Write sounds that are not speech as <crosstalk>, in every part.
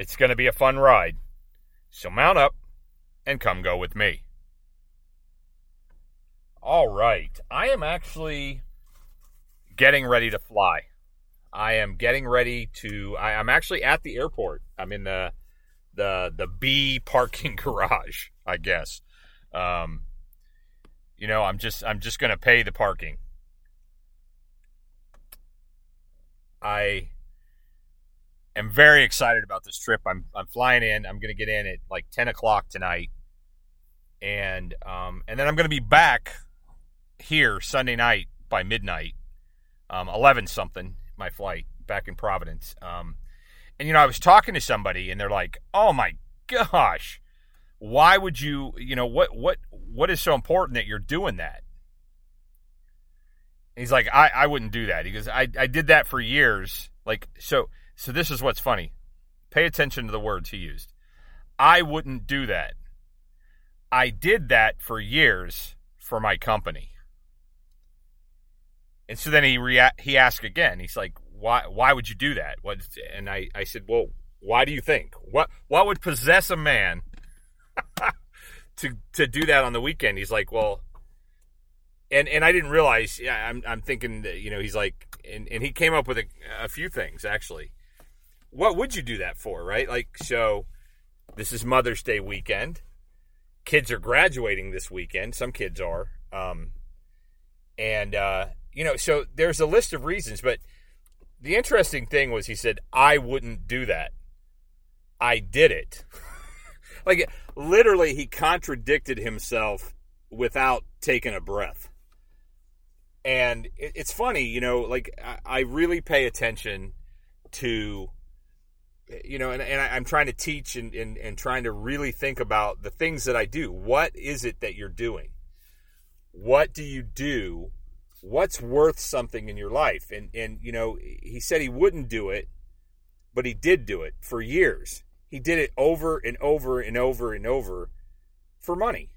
It's going to be a fun ride. So mount up and come go with me. All right. I am actually getting ready to fly. I am getting ready to I, am actually at the airport. I'm in the the the B <laughs> parking garage, I guess. Um you know, I'm just I'm just going to pay the parking. I am very excited about this trip. I'm I'm flying in. I'm to get in at like 10 o'clock tonight, and um, and then I'm to be back here Sunday night by midnight, um, 11 something. My flight back in Providence. Um, and you know, I was talking to somebody, and they're like, "Oh my gosh, why would you? You know, what what what is so important that you're doing that?" And he's like, "I I wouldn't do that." He goes, "I I did that for years." Like so so this is what's funny. Pay attention to the words he used. I wouldn't do that. I did that for years for my company. And so then he rea- he asked again. He's like, "Why why would you do that?" What? And I I said, "Well, why do you think? What what would possess a man <laughs> to to do that on the weekend?" He's like, "Well, and and I didn't realize. Yeah, I'm I'm thinking that, you know he's like, and and he came up with a, a few things actually what would you do that for, right? Like, so this is Mother's Day weekend. Kids are graduating this weekend. Some kids are. Um, and, uh, you know, so there's a list of reasons, but the interesting thing was he said, I wouldn't do that. I did it. <laughs> like, literally, he contradicted himself without taking a breath. And it's funny, you know, like, I really pay attention to you know, and, and I, am trying to teach and, and, and trying to really think about the things that I do. What is it that you're doing? What do you do? What's worth something in your life? And, and, you know, he said he wouldn't do it, but he did do it for years. He did it over and over and over and over for money.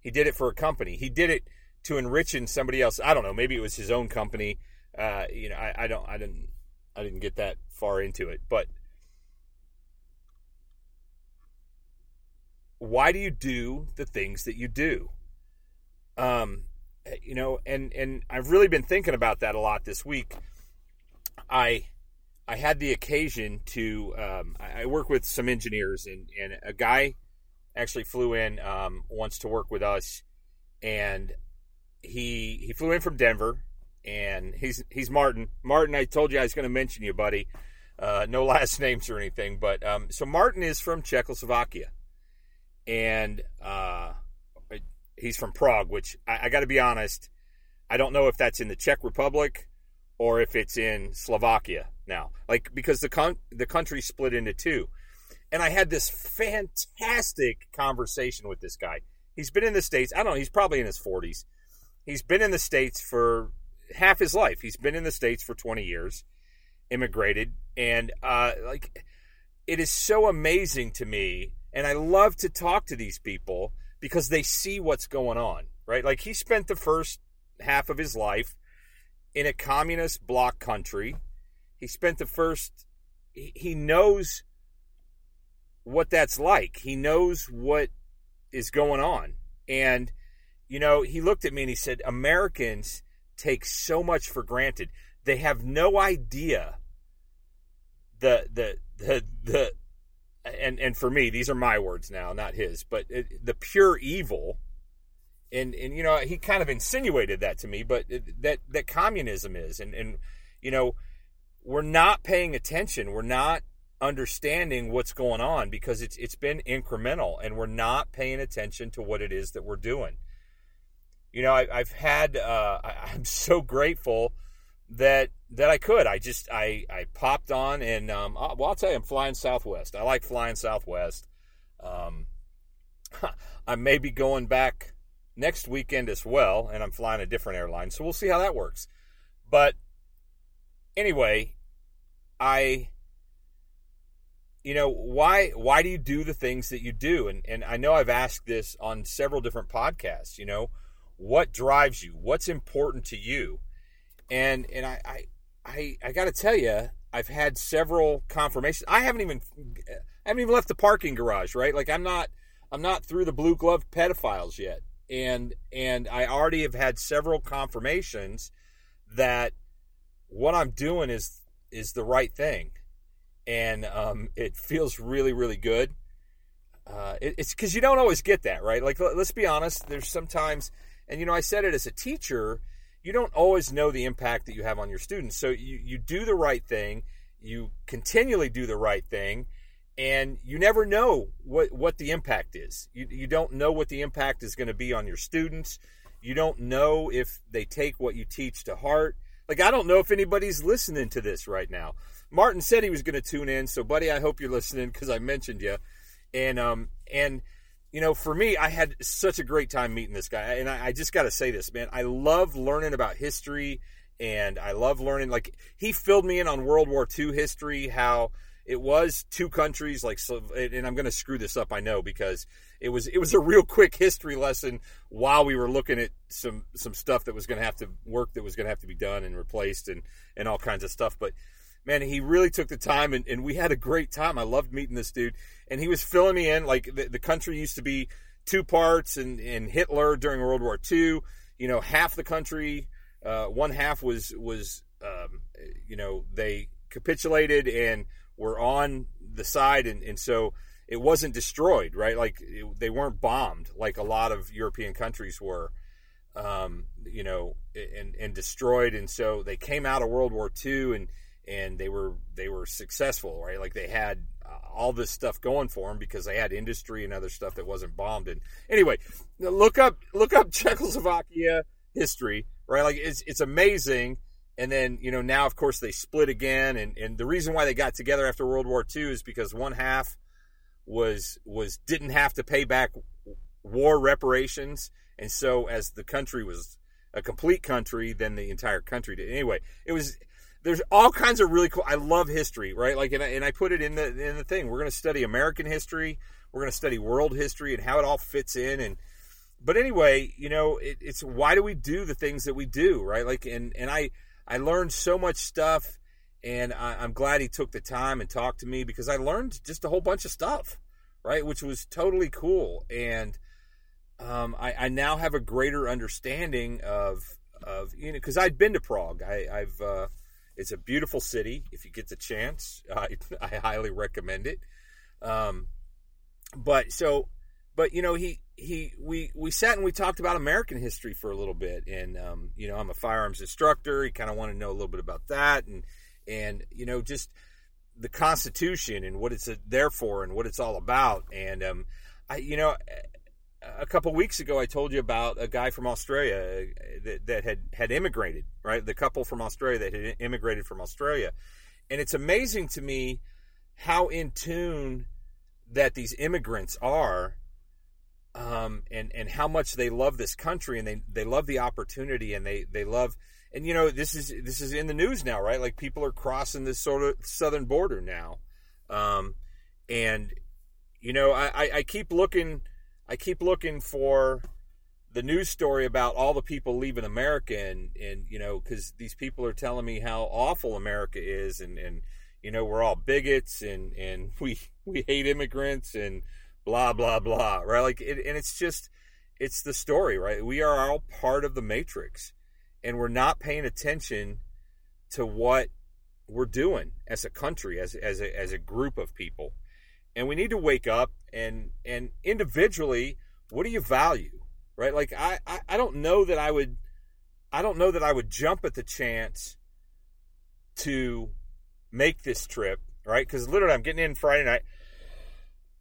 He did it for a company. He did it to enrich in somebody else. I don't know. Maybe it was his own company. Uh, you know, I, I don't, I didn't, I didn't get that far into it, but why do you do the things that you do? Um, you know, and and I've really been thinking about that a lot this week. I I had the occasion to um, I work with some engineers and and a guy actually flew in um, once to work with us, and he he flew in from Denver, and he's he's Martin. Martin, I told you I was going to mention you, buddy. Uh, no <laughs> last names or anything, but um, so Martin is from Czechoslovakia and uh, he's from Prague, which I, I got to be honest, I don't know if that's in the Czech Republic or if it's in Slovakia now, like because the con- the country split into two. And I had this fantastic conversation with this guy. He's been in the states. I don't know. He's probably in his forties. He's been in the states for half his life. He's been in the states for twenty years, immigrated, and uh, like it is so amazing to me and I love to talk to these people because they see what's going on, right? Like he spent the first half of his life in a communist bloc country. He spent the first, he knows what that's like. He knows what is going on. And, you know, he looked at me and he said, Americans take so much for granted. They have no idea the, the, the, the, and and for me, these are my words now, not his, but it, the pure evil. And and you know, he kind of insinuated that to me, but it, that that communism is, and and you know, we're not paying attention. We're not understanding what's going on because it's it's been incremental, and we're not paying attention to what it is that we're doing. You know, I, have had. Uh, I, I'm so grateful that that I could. I just I I popped on and um, well I'll tell you I'm flying Southwest. I like flying Southwest. Um, <laughs> I may be going back next weekend as well, and I'm flying a different airline, so we'll see how that works. But anyway, I you know why why do you do the things that you do and and I know I've asked this on several different podcasts you know what drives you what's important to you and and I I I, I got to tell you I've had several confirmations I haven't even I haven't even left the parking garage right like I'm not I'm not through the blue glove pedophiles yet and and I already have had several confirmations that what I'm doing is is the right thing and um, it feels really, really good. Uh, it, it's because you don't always get that, right? Like, let's be honest. There's sometimes, and you know, I said it as a teacher, you don't always know the impact that you have on your students. So you you do the right thing, you continually do the right thing, and you never know what what the impact is. You you don't know what the impact is going to be on your students. You don't know if they take what you teach to heart. Like I don't know if anybody's listening to this right now. Martin said he was going to tune in, so buddy, I hope you're listening because I mentioned you. And um and you know, for me, I had such a great time meeting this guy, and I, I just got to say this, man. I love learning about history, and I love learning. Like he filled me in on World War II history, how it was two countries like and i'm going to screw this up i know because it was it was a real quick history lesson while we were looking at some some stuff that was going to have to work that was going to have to be done and replaced and and all kinds of stuff but man, he really took the time and, and we had a great time. I loved meeting this dude. And he was filling me in. Like the, the country used to be two parts and, and Hitler during World War II, you know, half the country, uh, one half was, was, um, you know, they capitulated and were on the side. And, and so it wasn't destroyed, right? Like it, they weren't bombed like a lot of European countries were. Um, you know, and and destroyed, and so they came out of World War II, and and they were they were successful, right? Like they had uh, all this stuff going for them because they had industry and other stuff that wasn't bombed. And anyway, look up look up <laughs> Czechoslovakia history, right? Like it's it's amazing. And then you know now of course they split again, and and the reason why they got together after World War II is because one half was was didn't have to pay back war reparations, and so as the country was a complete country, then the entire country did. Anyway, it was there's all kinds of really cool. I love history, right? Like, and I, and I put it in the in the thing. We're going to study American history. We're going to study world history and how it all fits in. And but anyway, you know, it, it's why do we do the things that we do, right? Like, and and I I learned so much stuff, and I, I'm glad he took the time and talked to me because I learned just a whole bunch of stuff, right? Which was totally cool, and um, I, I now have a greater understanding of of you know because I'd been to Prague. I, I've uh, it's a beautiful city. If you get the chance, I, <laughs> I highly recommend it. Um, but so, but you know, he he we we sat and we talked about American history for a little bit, and um, you know, I'm a firearms instructor. He kind of wanted to know a little bit about that, and and you know, just the Constitution and what it's there for and what it's all about. And um, I, you know, a couple weeks ago, I told you about a guy from Australia uh, that, that had had immigrated, right? The couple from Australia that had immigrated from Australia, and it's amazing to me how in tune that these immigrants are, um, and and how much they love this country and they they love the opportunity and they they love and you know this is this is in the news now, right? Like people are crossing this sort of southern border now, um, and you know I, I, I keep looking I keep looking for the news story about all the people leaving America and, and you know, because these people are telling me how awful America is and, and you know, we're all bigots and, and <laughs> we, we hate immigrants and blah, blah, blah, right? Like, it, and it's just, it's the story, right? We are all part of the matrix and we're not paying attention to what we're doing as a country, as, as, a, as a group of people and we need to wake up and and individually what do you value right like I, I i don't know that i would i don't know that i would jump at the chance to make this trip right because literally i'm getting in friday night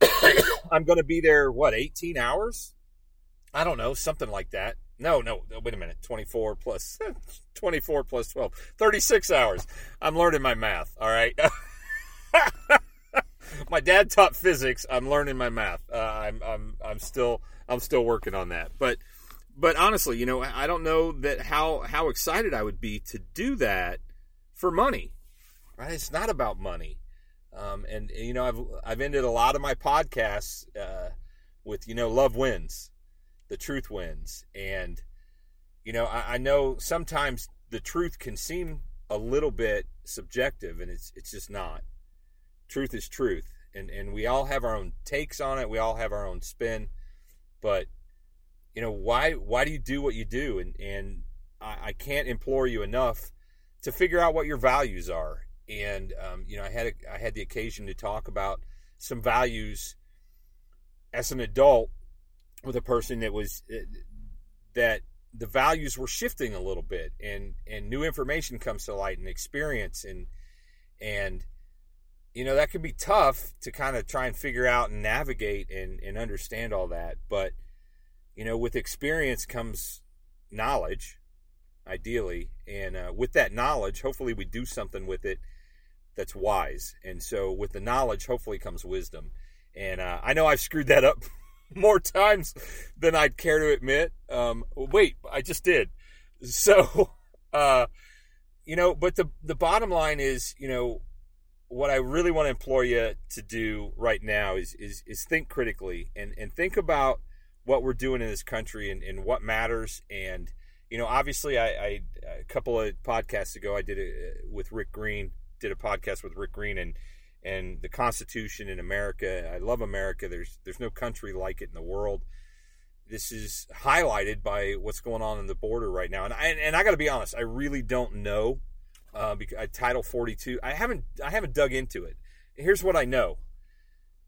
<coughs> i'm going to be there what 18 hours i don't know something like that No, no, wait a minute. 24 plus <laughs> 24 plus 12. 36 hours. I'm learning my math, all right? <laughs> <laughs> my dad taught physics. I'm learning my math. Uh, I'm I'm I'm still I'm still working on that. But but honestly, you know, I don't know that how how excited I would be to do that for money. Right? It's not about money. Um, and, and, you know, I've I've ended a lot of my podcasts uh, with you know, love wins, the truth wins, and you know, I, I know sometimes the truth can seem a little bit subjective, and it's it's just not. Truth is truth, and and we all have our own takes on it. We all have our own spin, but you know why why do you do what you do? And and I, I can't implore you enough to figure out what your values are. And um, you know, I had a, I had the occasion to talk about some values as an adult with a person that was uh, that the values were shifting a little bit and and new information comes to light and experience and and you know that can be tough to kind of try and figure out and navigate and, and understand all that but you know with experience comes knowledge ideally and uh, with that knowledge hopefully we do something with it that's wise and so with the knowledge hopefully comes wisdom and uh, i know i've screwed that up <laughs> more times than I'd care to admit. Um, wait, I just did. <laughs> So, uh, you know, but the the bottom line is, you know, what I really want to implore you to do right now is is is think critically and and think about what we're doing in this country and, and what matters. And you know, obviously, I, I a couple of podcasts ago I did it uh, with Rick Green, did a podcast with Rick Green, and and the Constitution in America. I love America. There's there's no country like it in the world. This is highlighted by what's going on in the border right now, and I, and I got to be honest, I really don't know. Uh, uh, Title 42, I haven't I haven't dug into it. Here's what I know: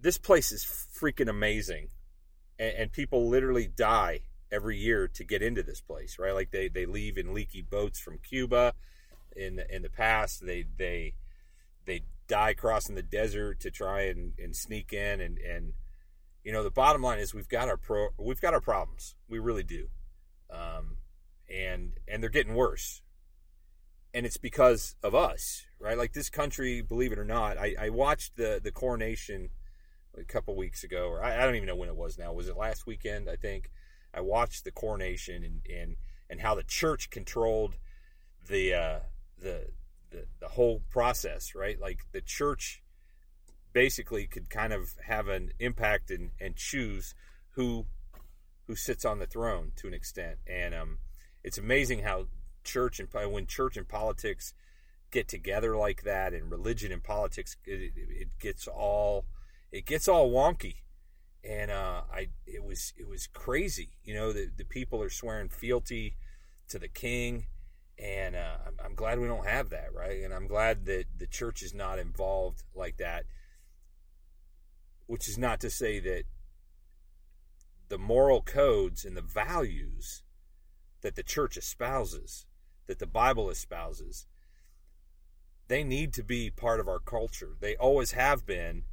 this place is freaking amazing, and, and people literally die every year to get into this place, right? Like they they leave in leaky boats from Cuba in in the past. They they they die crossing the desert to try and, and sneak in and, and you know the bottom line is we've got our pro we've got our problems we really do um, and and they're getting worse and it's because of us right like this country believe it or not i, I watched the the coronation a couple weeks ago or I, I don't even know when it was now was it last weekend i think i watched the coronation and and and how the church controlled the uh the the, the whole process, right? Like the church basically could kind of have an impact and, and choose who who sits on the throne to an extent. And um, it's amazing how church and when church and politics get together like that, and religion and politics, it, it gets all it gets all wonky. And uh, I it was it was crazy, you know. The the people are swearing fealty to the king and uh, I'm glad we don't have that, right? And I'm glad that the church is not involved like that. Which is not to say that the moral codes and the values that the church espouses, that the Bible espouses, they need to be part of our culture. They always have been.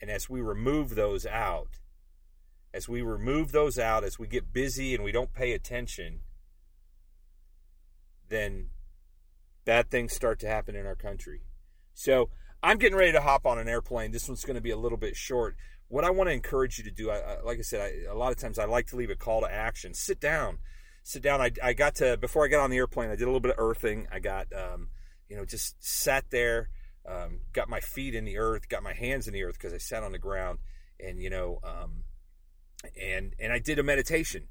And as we remove those out, as we remove those out, as we get busy and we don't pay attention, then bad things start to happen in our country. So I'm getting ready to hop on an airplane. This one's going to be a little bit short. What I want to encourage you to do, I, I, like I said, I, a lot of times I like to leave a call to action. Sit down, sit down. I, I got to before I got on the airplane. I did a little bit of earthing. I got, um, you know, just sat there, um, got my feet in the earth, got my hands in the earth because I sat on the ground, and you know, um, and and I did a meditation,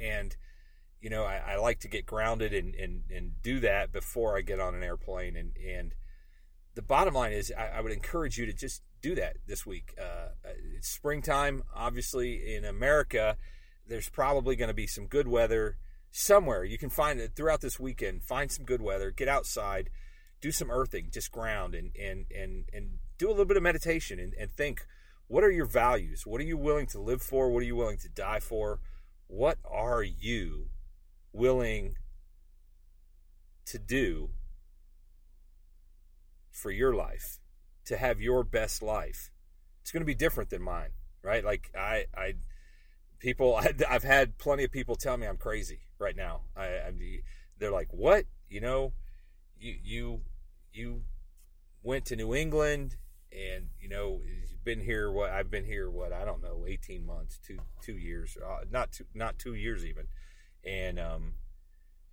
and you know, I, I, like to get grounded and, and, and do that before I get on an airplane. And, and the bottom line is, I, I would encourage you to just do that this week. Uh, it's springtime, obviously, in America. There's probably going to be some good weather somewhere. You can find it throughout this weekend. Find some good weather, get outside, do some earthing, just ground and, and, and, and do a little bit of meditation and, and think what are your values? What are you willing to live for? What are you willing to die for? What are you willing to do for your life, to have your best life. It's going to be different than mine, right? Like I, I, people <laughs> I've had plenty of people tell me I'm crazy right now. I, I they're like, "What? You know, you you you went to New England and you know you've been here what I've been here what I don't know 18 months two two years uh, not two not two years even. And um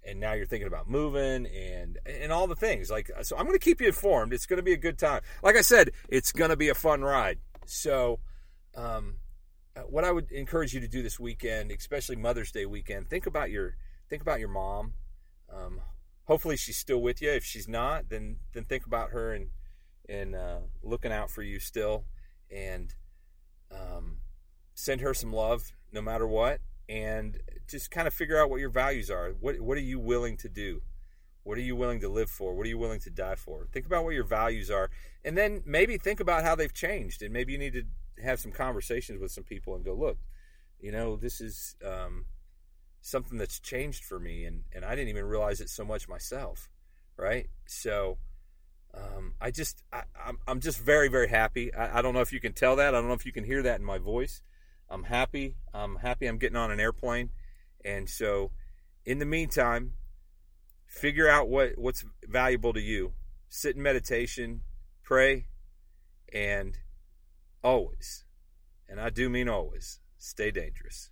and now you're thinking about moving and and all the things. Like so I'm going to keep you informed. It's going to be a good time. Like I said it's going to be a fun ride. So um what I would encourage you to do this weekend especially Mother's Day weekend think about your think about your mom um hopefully she's still with you if she's not then then think about her and and uh, looking out for you still, and um, send her some love no matter what, and just kind of figure out what your values are. What what are you willing to do? What are you willing to live for? What are you willing to die for? Think about what your values are, and then maybe think about how they've changed, and maybe you need to have some conversations with some people and go, look, you know, this is um, something that's changed for me, and and I didn't even realize it so much myself, right? So um, I just I, am I'm, I'm just very very happy. I, I don't know if you can tell that. I don't know if you can hear that in my voice. I'm happy. I'm happy. I'm getting on an airplane, and so in the meantime, figure out what what's valuable to you. Sit in meditation, pray, and always, and I do mean always, stay dangerous.